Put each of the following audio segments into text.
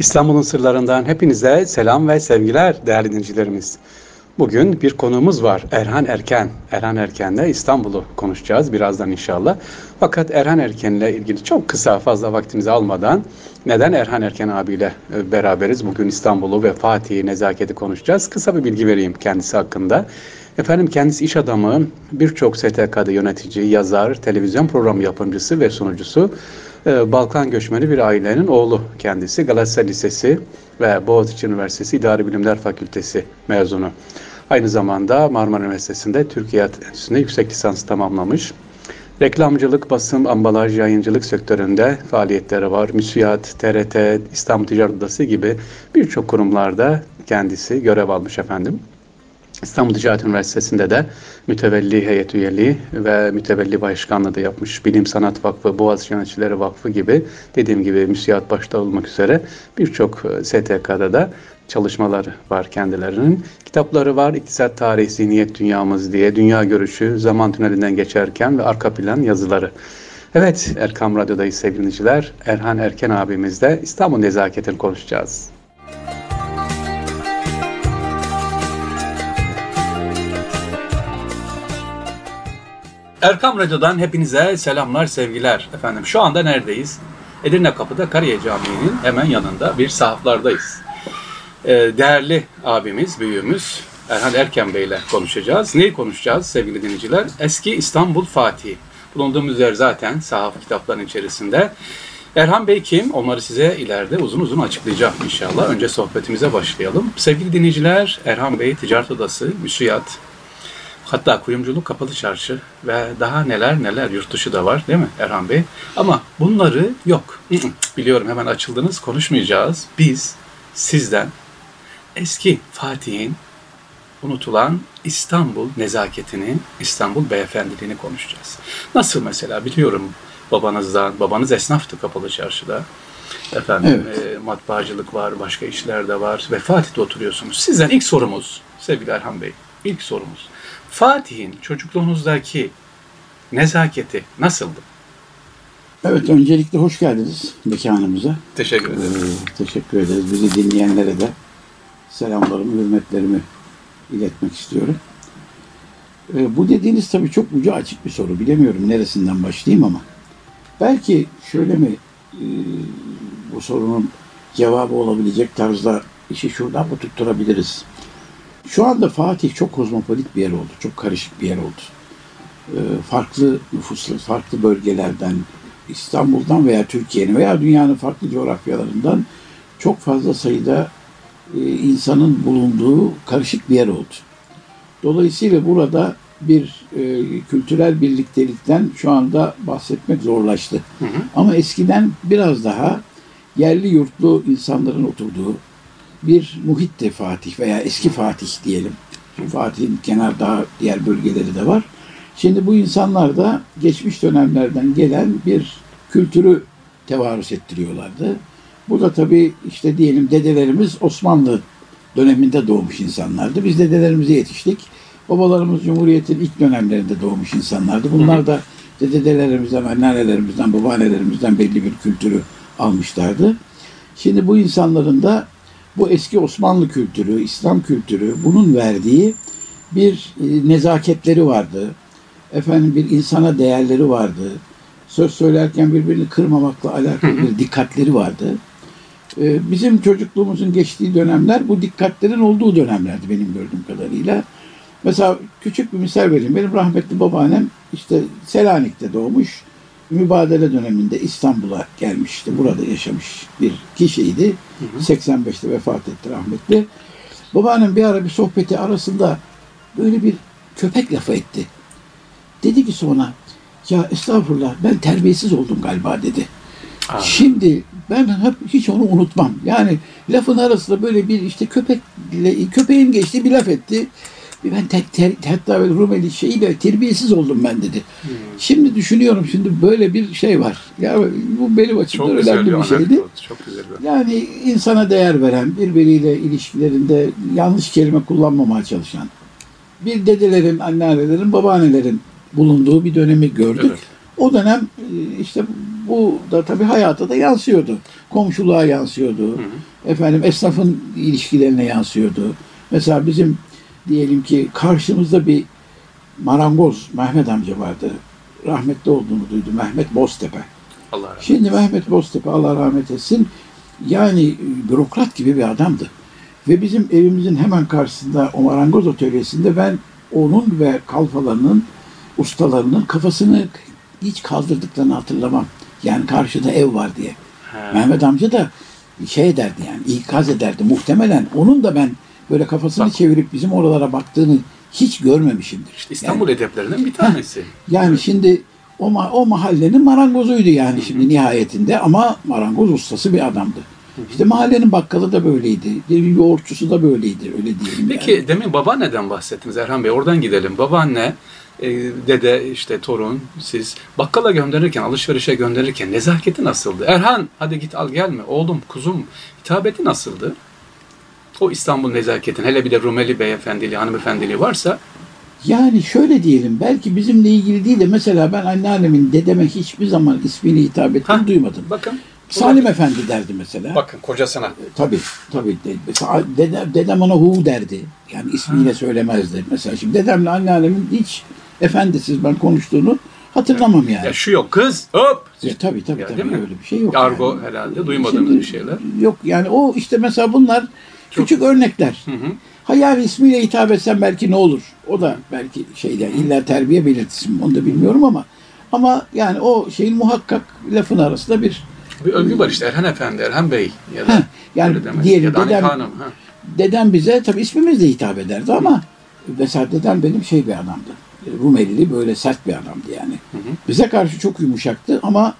İstanbul'un sırlarından hepinize selam ve sevgiler değerli dinleyicilerimiz. Bugün bir konuğumuz var Erhan Erken. Erhan Erken'le İstanbul'u konuşacağız birazdan inşallah. Fakat Erhan Erken'le ilgili çok kısa fazla vaktinizi almadan neden Erhan Erken abiyle e, beraberiz? Bugün İstanbul'u ve Fatih'i, nezaketi konuşacağız. Kısa bir bilgi vereyim kendisi hakkında. Efendim kendisi iş adamı, birçok STK'da yönetici, yazar, televizyon programı yapımcısı ve sunucusu. Ee, Balkan göçmeni bir ailenin oğlu kendisi. Galatasaray Lisesi ve Boğaziçi Üniversitesi İdari Bilimler Fakültesi mezunu. Aynı zamanda Marmara Üniversitesi'nde Türkiye Enstitüsü'nde yüksek lisans tamamlamış. Reklamcılık, basım, ambalaj, yayıncılık sektöründe faaliyetleri var. Müsiyat, TRT, İstanbul Ticaret Odası gibi birçok kurumlarda kendisi görev almış efendim. İstanbul Ticaret Üniversitesi'nde de mütevelli heyet üyeliği ve mütevelli başkanlığı da yapmış. Bilim Sanat Vakfı, Boğaziçi Yöneticileri Vakfı gibi dediğim gibi müsiyat başta olmak üzere birçok e, STK'da da çalışmaları var kendilerinin. Kitapları var. İktisat Tarihi, Zihniyet Dünyamız diye dünya görüşü, zaman tünelinden geçerken ve arka plan yazıları. Evet Erkam Radyo'dayız sevgili dinleyiciler. Erhan Erken abimizle İstanbul nezaketini konuşacağız. Erkam Radyo'dan hepinize selamlar, sevgiler. Efendim şu anda neredeyiz? Edirne Kapı'da Kariye Camii'nin hemen yanında bir sahaflardayız. Ee, değerli abimiz, büyüğümüz Erhan Erken Bey ile konuşacağız. Neyi konuşacağız sevgili dinleyiciler? Eski İstanbul Fatih. Bulunduğumuz yer zaten sahaf kitapların içerisinde. Erhan Bey kim? Onları size ileride uzun uzun açıklayacağım inşallah. Önce sohbetimize başlayalım. Sevgili dinleyiciler, Erhan Bey Ticaret Odası, Müsiyat, Hatta kuyumculuk kapalı çarşı ve daha neler neler yurt dışı da var değil mi Erhan Bey? Ama bunları yok. Biliyorum hemen açıldınız konuşmayacağız. Biz sizden eski Fatih'in unutulan İstanbul nezaketini, İstanbul beyefendiliğini konuşacağız. Nasıl mesela biliyorum babanızdan, babanız esnaftı kapalı çarşıda. Efendim evet. e, matbaacılık var, başka işler de var ve Fatih'te oturuyorsunuz. Sizden ilk sorumuz sevgili Erhan Bey, ilk sorumuz. Fatih'in çocukluğunuzdaki nezaketi nasıldı? Evet, öncelikle hoş geldiniz mekanımıza. Teşekkür ederim. Ee, teşekkür ederiz. Bizi dinleyenlere de selamlarımı, hürmetlerimi iletmek istiyorum. Ee, bu dediğiniz tabii çok ucu açık bir soru. Bilemiyorum neresinden başlayayım ama. Belki şöyle mi e, bu sorunun cevabı olabilecek tarzda işi şuradan mı tutturabiliriz? Şu anda Fatih çok kozmopolit bir yer oldu. Çok karışık bir yer oldu. Ee, farklı nüfuslu, farklı bölgelerden, İstanbul'dan veya Türkiye'nin veya dünyanın farklı coğrafyalarından çok fazla sayıda e, insanın bulunduğu karışık bir yer oldu. Dolayısıyla burada bir e, kültürel birliktelikten şu anda bahsetmek zorlaştı. Hı hı. Ama eskiden biraz daha yerli yurtlu insanların oturduğu, bir muhitte Fatih veya eski Fatih diyelim. Çünkü Fatih'in kenar daha diğer bölgeleri de var. Şimdi bu insanlar da geçmiş dönemlerden gelen bir kültürü tevarüs ettiriyorlardı. Bu da tabii işte diyelim dedelerimiz Osmanlı döneminde doğmuş insanlardı. Biz dedelerimize yetiştik. Babalarımız Cumhuriyet'in ilk dönemlerinde doğmuş insanlardı. Bunlar da dedelerimizden, annelerimizden, babaannelerimizden belli bir kültürü almışlardı. Şimdi bu insanların da bu eski Osmanlı kültürü, İslam kültürü bunun verdiği bir e, nezaketleri vardı. Efendim bir insana değerleri vardı. Söz söylerken birbirini kırmamakla alakalı bir dikkatleri vardı. E, bizim çocukluğumuzun geçtiği dönemler bu dikkatlerin olduğu dönemlerdi benim gördüğüm kadarıyla. Mesela küçük bir misal vereyim. Benim rahmetli babaannem işte Selanik'te doğmuş mübadele döneminde İstanbul'a gelmişti. Burada yaşamış bir kişiydi. Hı hı. 85'te vefat etti rahmetli. Babaannem bir ara bir sohbeti arasında böyle bir köpek lafı etti. Dedi ki sonra ya estağfurullah ben terbiyesiz oldum galiba dedi. Abi. Şimdi ben hep hiç onu unutmam. Yani lafın arasında böyle bir işte köpekle köpeğin geçtiği bir laf etti ben tek ter, hatta böyle Rumeli şeyiyle terbiyesiz oldum ben dedi. Hmm. Şimdi düşünüyorum şimdi böyle bir şey var. Ya bu benim açımdan önemli bir şeydi. Çok güzel. Yani insana değer veren, birbiriyle ilişkilerinde yanlış kelime kullanmamaya çalışan bir dedelerin, anneannelerin, babaannelerin bulunduğu bir dönemi gördük. Evet. O dönem e, işte bu da tabii hayata da yansıyordu. Komşuluğa yansıyordu. Efendim esnafın ilişkilerine yansıyordu. Mesela bizim diyelim ki karşımızda bir marangoz Mehmet amca vardı. Rahmetli olduğunu duydu. Mehmet Boztepe. Allah olsun. Şimdi Mehmet Boztepe Allah rahmet etsin yani e, bürokrat gibi bir adamdı. Ve bizim evimizin hemen karşısında o marangoz atölyesinde ben onun ve kalfalarının ustalarının kafasını hiç kaldırdıklarını hatırlamam. Yani karşıda ev var diye. He. Mehmet amca da şey ederdi yani ikaz ederdi. Muhtemelen onun da ben böyle kafasını Bak. çevirip bizim oralara baktığını hiç görmemişimdir. İşte İstanbul edeplerinden bir tanesi. Yani şimdi o, ma- o mahallenin marangozuydu yani şimdi nihayetinde ama marangoz ustası bir adamdı. İşte mahallenin bakkalı da böyleydi. Yoğurtçusu da böyleydi öyle diyelim. Peki yani. demin babaanneden bahsettiniz Erhan Bey. Oradan gidelim. Babaanne, e, dede, işte torun, siz bakkala gönderirken, alışverişe gönderirken nezaketi nasıldı? Erhan hadi git al gelme. Oğlum, kuzum hitabeti nasıldı? O İstanbul nezaketin hele bir de Rumeli beyefendiliği, hanımefendiliği varsa Yani şöyle diyelim belki bizimle ilgili değil de mesela ben anneannemin dedeme hiçbir zaman ismini hitap ettiğini Ha. duymadım. bakın. Salim Efendi derdi mesela. Bakın kocasına. Tabii tabii. De, mesela dedem, dedem ona hu derdi. Yani ismiyle söylemezdi. Mesela şimdi dedemle anneannemin hiç efendisiz ben konuştuğunu hatırlamam yani. Ya şu yok kız hop. Ya, tabii tabii Ya, tabii öyle bir şey yok. Argo yani. herhalde duymadığımız Şimdi bir şeyler. Yok yani o işte mesela bunlar küçük örnekler. Hı hı. Ha yani ismiyle hitap etsem belki ne olur? O da belki şeyden illa terbiye belirtisi mi onu da bilmiyorum ama ama yani o şeyin muhakkak lafın arasında bir Bir övgü var işte Erhan Efendi, Erhan Bey ya da Heh, yani diyelim ya da dedem- Hanım. Ha. dedem bize tabii ismimizle hitap ederdi ama mesela dedem benim şey bir adamdı. Rumelili böyle sert bir adamdı yani. Bize karşı çok yumuşaktı ama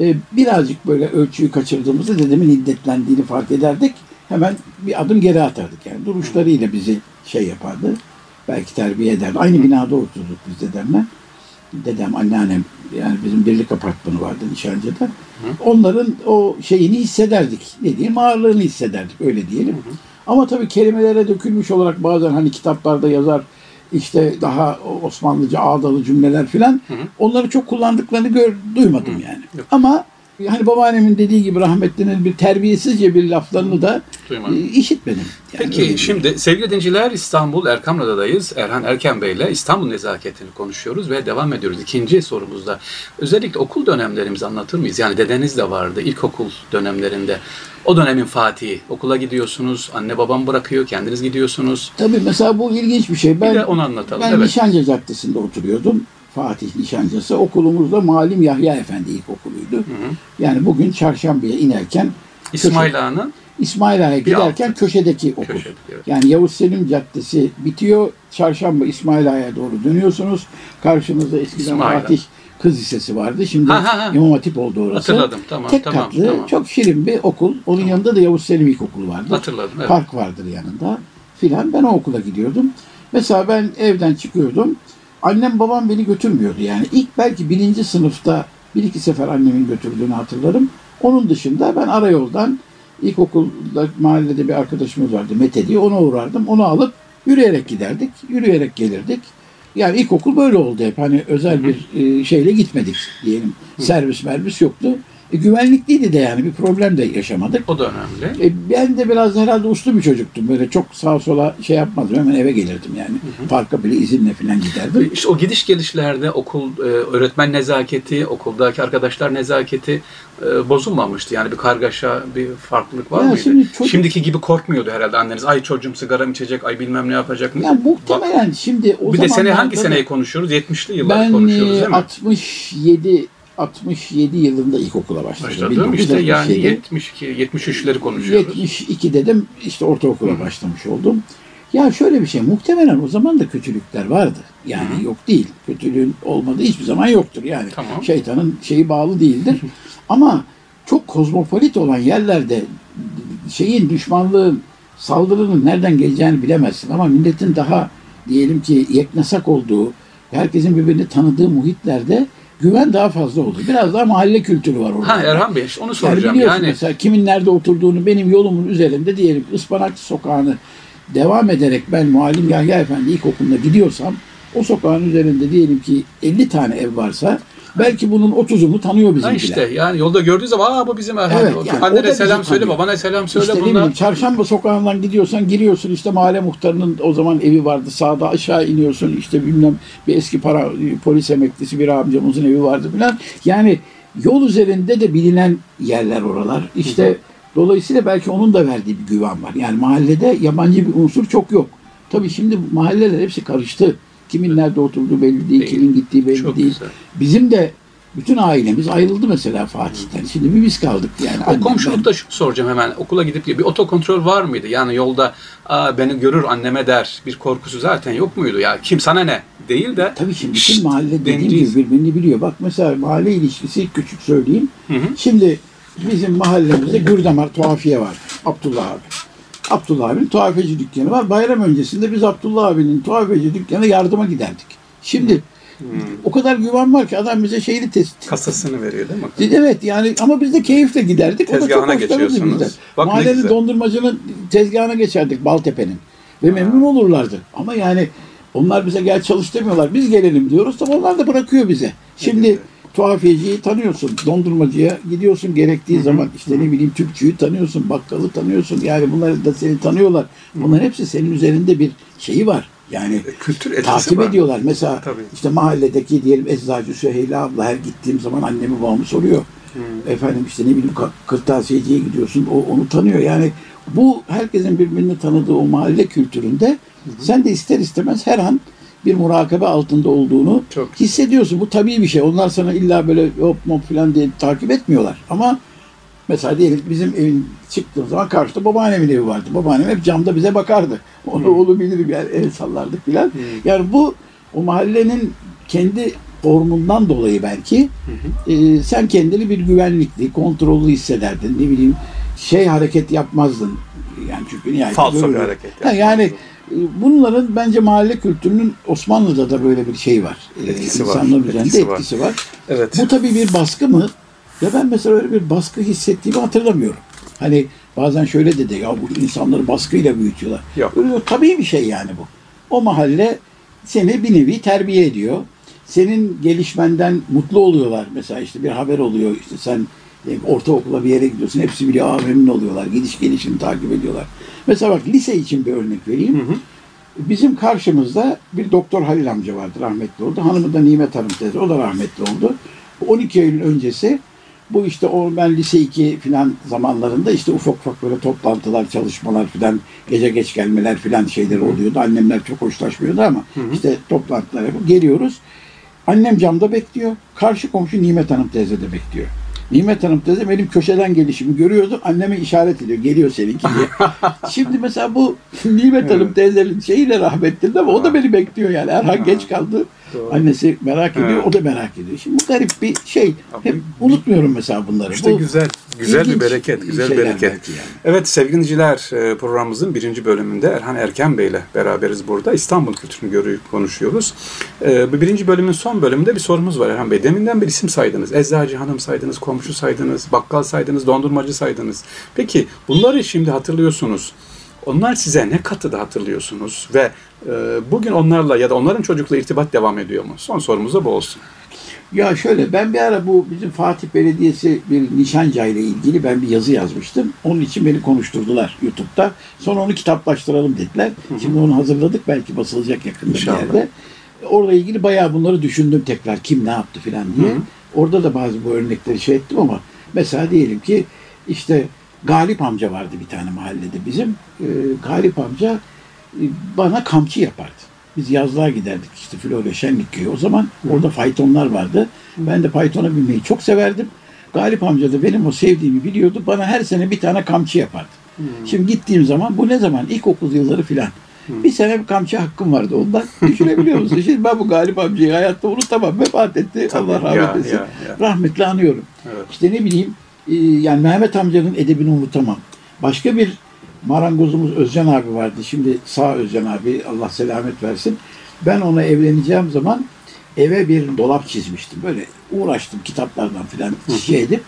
e, birazcık böyle ölçüyü kaçırdığımızda dedemin hiddetlendiğini fark ederdik. Hemen bir adım geri atardık yani. Duruşlarıyla bizi şey yapardı. Belki terbiye ederdi. Aynı binada oturduk biz dedemle. Dedem, anneannem yani bizim birlik apartmanı vardı Nişancı'da. Onların o şeyini hissederdik. Ne diyeyim ağırlığını hissederdik öyle diyelim. Ama tabii kelimelere dökülmüş olarak bazen hani kitaplarda yazar işte daha Osmanlıca ağdalı cümleler filan onları çok kullandıklarını gör, duymadım yani. Yok. Ama hani babaannemin dediği gibi rahmetlinin bir terbiyesizce bir laflarını da Duymadım. e, işitmedim. Yani Peki öyle şimdi sevgili dinciler İstanbul Erkamrada'dayız. Erhan Erken Bey ile İstanbul nezaketini konuşuyoruz ve devam ediyoruz. İkinci sorumuzda özellikle okul dönemlerimizi anlatır mıyız? Yani dedeniz de vardı ilkokul dönemlerinde. O dönemin Fatih'i. Okula gidiyorsunuz, anne babam bırakıyor, kendiniz gidiyorsunuz. Tabii mesela bu ilginç bir şey. Ben, Bir de onu anlatalım. ben evet. Nişancı Caddesi'nde oturuyordum. Fatih Nişancısı. Okulumuz da Malim Yahya Efendi İlkokulu'ydu. Yani bugün çarşambaya inerken İsmail Ağa'nın İsmail Ağa'ya giderken köşedeki okul. köşede. Evet. Yani Yavuz Selim Caddesi bitiyor. Çarşamba İsmail Ağa'ya doğru dönüyorsunuz. Karşınızda eskiden İsmail. Fatih Kız Lisesi vardı. Şimdi Ha, ha, ha. İmam Hatip oldu orası. Hatırladım. Tamam, Tek tamam, katlı, tamam. çok şirin bir okul. Onun yanında da Yavuz Selim İlkokulu vardı. Hatırladım. Evet. Park vardır yanında filan. Ben o okula gidiyordum. Mesela ben evden çıkıyordum. Annem babam beni götürmüyordu. Yani ilk belki birinci sınıfta bir iki sefer annemin götürdüğünü hatırlarım. Onun dışında ben arayoldan ilkokulda mahallede bir arkadaşımız vardı Mete diye ona uğrardım. Onu alıp yürüyerek giderdik. Yürüyerek gelirdik. Yani ilkokul böyle oldu hep. Hani özel bir e, şeyle gitmedik diyelim. Servis mervis yoktu. E, güvenlikliydi de yani bir problem de yaşamadık. O da önemli. E, ben de biraz herhalde uslu bir çocuktum. Böyle çok sağa sola şey yapmadım. Hemen eve gelirdim yani. Parka bile izinle falan giderdim. İşte o gidiş gelişlerde okul e, öğretmen nezaketi, okuldaki arkadaşlar nezaketi e, bozulmamıştı. Yani bir kargaşa, bir farklılık var Ya mıydı? şimdi çocuk- Şimdiki gibi korkmuyordu herhalde anneniz. Ay çocuğum sigara mı içecek, ay bilmem ne yapacak mı? Ya muhtemelen şimdi o bir de sene hangi da- seneyi konuşuyoruz? 70'li yılları Ben konuşuyoruz değil e, mi? 67 67 yılında ilkokula başladım. Başladım işte yani 1967. 72, 73'leri konuşuyoruz. 72 dedim işte ortaokula başlamış oldum. Ya şöyle bir şey muhtemelen o zaman da kötülükler vardı. Yani yok değil. Kötülüğün olmadığı hiçbir zaman yoktur. Yani Tamam. şeytanın şeyi bağlı değildir. Ama çok kozmopolit olan yerlerde şeyin düşmanlığın saldırının nereden geleceğini bilemezsin. Ama milletin daha diyelim ki yeknesak olduğu, herkesin birbirini tanıdığı muhitlerde güven daha fazla olur. Biraz daha mahalle kültürü var orada. Ha Erhan Bey onu Yani soracağım. biliyorsun Yani, mesela kimin nerede oturduğunu benim yolumun üzerinde diyelim Ispanakçı sokağını devam ederek ben Muallim Yahya Efendi İlkokulu'na gidiyorsam o sokağın üzerinde diyelim ki 50 tane ev varsa Belki bunun 30'unu tanıyor Ha bizimkiler. işte yani yolda gördüğü zaman aa bu bizim Erhan. Evet, yani o da Annene selam söyle, tanıyor. babana selam söyle. İşte bunlar. bileyim çarşamba sokağından gidiyorsan giriyorsun işte mahalle muhtarının o zaman evi vardı sağda aşağı iniyorsun işte bilmem bir eski para polis emeklisi bir amcamızın evi vardı filan. Yani yol üzerinde de bilinen yerler oralar. İşte dolayısıyla belki onun da verdiği bir güven var. Yani mahallede yabancı bir unsur çok yok. Tabii şimdi mahalleler hepsi karıştı. Kimin nerede oturduğu belli değil, Değil. kimin gittiği belli Çok değil. güzel. Bizim de bütün ailemiz ayrıldı mesela Fatih'ten. Şimdi bir biz kaldık yani. O komşulukta şunu soracağım hemen. Okula gidip bir otokontrol var mıydı? Yani yolda aa, beni görür anneme der. Bir korkusu zaten yok muydu? Ya kim sana ne? Değil de. Tabii şimdi Şşt, bütün mahalle dediğim gibi birbirini biliyor. Bak mesela mahalle ilişkisi küçük söyleyeyim. Hı hı. Şimdi bizim mahallemizde Gürdamar tuhafiye var. Abdullah abi. Abdullah abinin tuhafeci dükkanı var. Bayram öncesinde biz Abdullah abinin tuhafeci dükkanına yardıma giderdik. Şimdi o kadar güven var ki adam bize şeyini test Kasasını veriyor değil mi? Evet yani ama biz de keyifle giderdik. O da çok Tezgahına geçiyorsunuz. bizden. Bak dondurmacının tezgahına geçerdik Baltepe'nin. Ve memnun olurlardı. Ama yani onlar bize gel çalış demiyorlar. Biz gelelim diyoruz. Tabii onlar da bırakıyor bize. Şimdi güzel. Tuhafiyeciyi tanıyorsun. Dondurmacıya gidiyorsun gerektiği zaman işte ne bileyim tüpçüyü tanıyorsun. Bakkalı tanıyorsun. Yani bunlar da seni tanıyorlar. Bunların hepsi senin üzerinde bir şeyi var. Yani Kültür etkisi takip var. ediyorlar. Mesela Tabii. işte mahalledeki diyelim eczacı Süheyla abla her gittiğim zaman annemi babamı soruyor. Efendim işte ne bileyim kırtasiyeciye gidiyorsun o onu tanıyor. Yani bu herkesin birbirini tanıdığı o mahalle kültüründe sen de ister istemez her an bir murakabe altında olduğunu Çok. hissediyorsun. Bu tabii bir şey. Onlar sana illa böyle hop mop falan diye takip etmiyorlar. Ama mesela diyelim bizim evin çıktığım zaman karşıda babaannemin evi vardı. Babaannem hep camda bize bakardı. Onu onu bilirim yani el sallardık filan. Yani bu o mahallenin kendi formundan dolayı belki e, sen kendini bir güvenlikli, kontrollü hissederdin. Ne bileyim şey hareket yapmazdın. Yani çünkü nihayet Falso bir hareket Ha, yani e, bunların bence mahalle kültürünün Osmanlı'da da böyle bir şey var. E, Etkisi var, insanlar üzerinde etkisi var. etkisi var. Evet. Bu tabii bir baskı mı? Ya ben mesela öyle bir baskı hissettiğimi hatırlamıyorum. Hani bazen şöyle dedi ya bu insanları baskıyla büyütüyorlar. Yok. Öyle tabii bir şey yani bu. O mahalle seni bir nevi terbiye ediyor. Senin gelişmenden mutlu oluyorlar. Mesela işte bir haber oluyor. işte sen ortaokula bir yere gidiyorsun. Hepsi biliyor. Aa, memnun oluyorlar. Gidiş gelişini takip ediyorlar. Mesela bak lise için bir örnek vereyim. Bizim karşımızda bir doktor Halil amca vardı rahmetli oldu. Hanımı da Nimet Hanım teyze. O da rahmetli oldu. 12 Eylül öncesi bu işte o ben lise 2 filan zamanlarında işte ufak ufak böyle toplantılar, çalışmalar filan, gece geç gelmeler filan şeyler oluyordu. Annemler çok hoşlaşmıyordu ama işte toplantılar yapıp geliyoruz. Annem camda bekliyor. Karşı komşu Nimet Hanım teyze de bekliyor. Nimet Hanım teyze benim köşeden gelişimi görüyordu. Anneme işaret ediyor. Geliyor seninki diye. Şimdi mesela bu Nimet Hanım teyzenin şeyiyle rahmetli ama o da beni bekliyor yani. Erhan geç kaldı. Doğru. Annesi merak ediyor, Evet. o da merak ediyor. Şimdi bu garip bir şey. Hep unutmuyorum mesela bunları. İşte bu güzel, güzel bir bereket, güzel bereket. yani. Evet sevgili dinleyiciler e, programımızın birinci bölümünde Erhan Erken Bey ile beraberiz burada. İstanbul kültürünü görüp konuşuyoruz. E, Bu birinci bölümün son bölümünde bir sorumuz var Erhan Bey. Deminden bir isim saydınız. Eczacı hanım saydınız, komşu saydınız, bakkal saydınız, dondurmacı saydınız. Peki bunları şimdi hatırlıyorsunuz. Onlar size ne katıda hatırlıyorsunuz ve bugün onlarla ya da onların çocukla irtibat devam ediyor mu? Son sorumuz da bu olsun. Ya şöyle ben bir ara bu bizim Fatih Belediyesi bir nişanca ile ilgili ben bir yazı yazmıştım. Onun için beni konuşturdular YouTube'da. Sonra onu kitaplaştıralım dediler. Şimdi onu hazırladık belki basılacak yakında İnşallah. bir yerde. Orada ilgili bayağı bunları düşündüm tekrar kim ne yaptı filan diye. Hı hı. Orada da bazı bu örnekleri şey ettim ama mesela diyelim ki işte Galip amca vardı bir tane mahallede bizim. Ee, Galip amca bana kamçı yapardı. Biz yazlığa giderdik işte Florya Şenlik Köyü. O zaman orada faytonlar vardı. Ben de faytona binmeyi çok severdim. Galip amca da benim o sevdiğimi biliyordu. Bana her sene bir tane kamçı yapardı. Şimdi gittiğim zaman bu ne zaman? İlkokul yılları filan. Bir sene bir kamçı hakkım vardı ondan. Düşünebiliyor musun? Şimdi ben bu Galip amcayı hayatta unutamam. Vefat etti. Tabii, Allah rahmet eylesin. ya, ya. Rahmetli anıyorum. Evet. İşte ne bileyim e, yani Mehmet amcanın edebini unutamam. Başka bir marangozumuz Özcan abi vardı. Şimdi sağ Özcan abi Allah selamet versin. Ben ona evleneceğim zaman eve bir dolap çizmiştim. Böyle uğraştım kitaplardan filan şey edip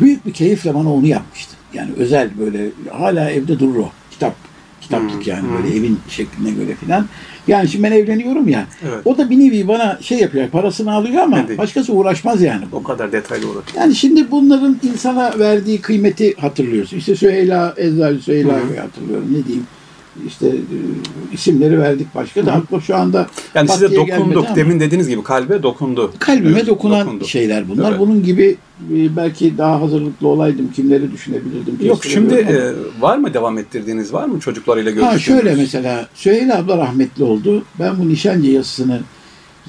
büyük bir keyifle bana onu yapmıştı. Yani özel böyle hala evde durur o kitap kitaplık yani hı. böyle evin şekline göre filan. Yani şimdi ben evleniyorum ya. Evet. O da bir nevi bana şey yapıyor. Parasını alıyor ama değil. başkası uğraşmaz yani. O kadar detaylı olur. Yani şimdi bunların insana verdiği kıymeti hatırlıyorsun. İşte Süheyla, Eczacı Süheyla'yı hatırlıyorum. Ne diyeyim? İşte e, isimleri verdik başka da aklıma şu anda Yani size dokunduk. Demin dediğiniz gibi kalbe dokundu. kalbime dokunan dokundu. şeyler bunlar. Evet. Bunun gibi e, belki daha hazırlıklı olaydım. Kimleri düşünebilirdim? Yok şimdi e, var mı devam ettirdiğiniz var mı çocuklarıyla Ha görüştüğünüz? şöyle mesela Süheyla abla rahmetli oldu. Ben bu nişancı yazısını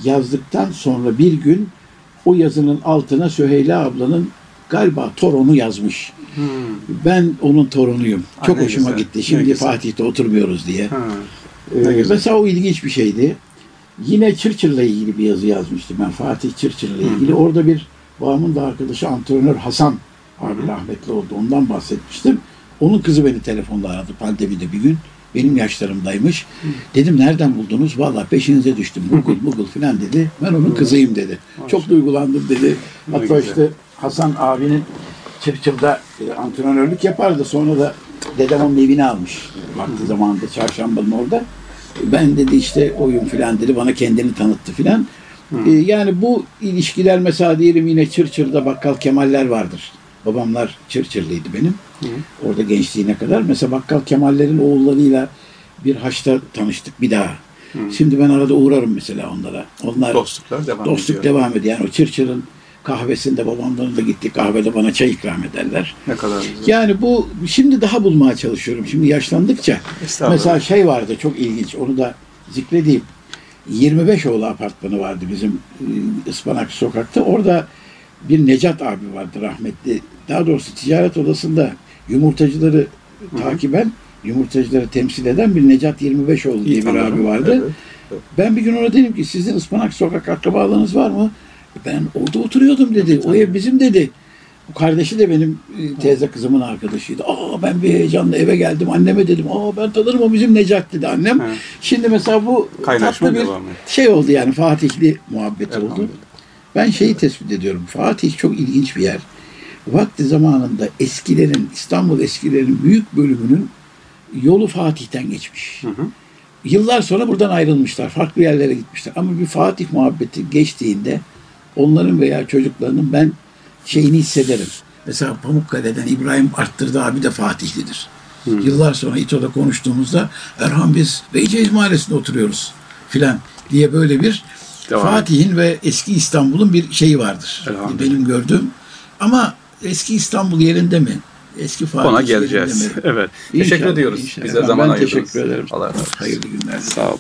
yazdıktan sonra bir gün o yazının altına Süheyla ablanın galiba torunu yazmış. Hmm. Ben onun torunuyum. Ha, Çok hoşuma güzel, gitti. Şimdi. Fatih'te oturmuyoruz diye. Ha. Ee, mesela o ilginç bir şeydi. Yine Çırçır'la ilgili bir yazı yazmıştım ben. Fatih Çırçır'la ilgili. Orada bir babamın da arkadaşı antrenör Hasan abi rahmetli oldu. Ondan bahsetmiştim. Onun kızı beni telefonla aradı pandemide bir gün. Benim yaşlarımdaymış. Dedim nereden buldunuz? Vallahi peşinize düştüm. Google Google falan dedi. Ben onun kızıyım dedi. Çok duygulandım dedi. Hatta işte Hasan abinin Çırçır'da e, antrenörlük yapardı. Sonra da dedem onun evini almış. Vakti zamanında çarşambanın orada. Ben dedi işte oyun filan dedi. Bana kendini tanıttı filan. E, yani bu ilişkiler mesela diyelim yine Çırçır'da Bakkal Kemaller vardır. Babamlar Çırçırlıydı benim. Orada gençliğine kadar. Mesela Bakkal Kemallerin oğullarıyla bir haçta tanıştık bir daha. Şimdi ben arada uğrarım mesela onlara. Onlar Dostluklar devam Dostluk ediyor. devam ediyor. Yani o Çırçır'ın kahvesinde babamların da gittik kahvede bana çay ikram ederler. Ne kadar güzel. Yani bu şimdi daha bulmaya çalışıyorum. Şimdi yaşlandıkça mesela şey vardı çok ilginç onu da zikredeyim. 25 oğlu apartmanı vardı bizim e, Ispanak sokakta. Orada bir Necat abi vardı rahmetli. Daha doğrusu ticaret odasında yumurtacıları takiben yumurtacıları temsil eden bir Necat 25oğlu diye İyi bir abi vardı. Evet. Ben bir gün ona dedim ki sizin ıspanak sokak akrabalığınız var mı? Ben orada oturuyordum dedi. O ev bizim dedi. Bu kardeşi de benim e, teyze kızımın arkadaşıydı. Aa ben bir heyecanla eve geldim. Anneme dedim. Aa ben tanırım o bizim Necat dedi annem. He. Şimdi mesela bu Kaynaşma tatlı bir şey oldu yani Fatihli muhabbet oldu. Ben şeyi tespit ediyorum. Fatih çok ilginç bir yer. Vakti zamanında eskilerin, İstanbul eskilerin büyük bölümünün yolu Fatih'ten geçmiş. Hı hı. Yıllar sonra buradan ayrılmışlar. Farklı yerlere gitmişler. Ama bir Fatih muhabbeti geçtiğinde onların veya çocuklarının ben şeyini hissederim. Mesela Pamukkale'den İbrahim Arttırdı abi de Fatihlidir. Yıllar sonra İTO'da konuştuğumuzda Erhan biz Beyceğiz Mahallesi'nde oturuyoruz filan diye böyle bir Devam Fatih'in ve eski İstanbul'un bir şeyi vardır. Benim gördüğüm. Ama eski İstanbul yerinde mi? Eski Fatih Ona geleceğiz. mi? Evet. İnşallah, teşekkür ediyoruz. inşallah. Bize zaman ben ayırdınız. teşekkür ederim. Allah razı olsun. Hayırlı günler. Sağ olun.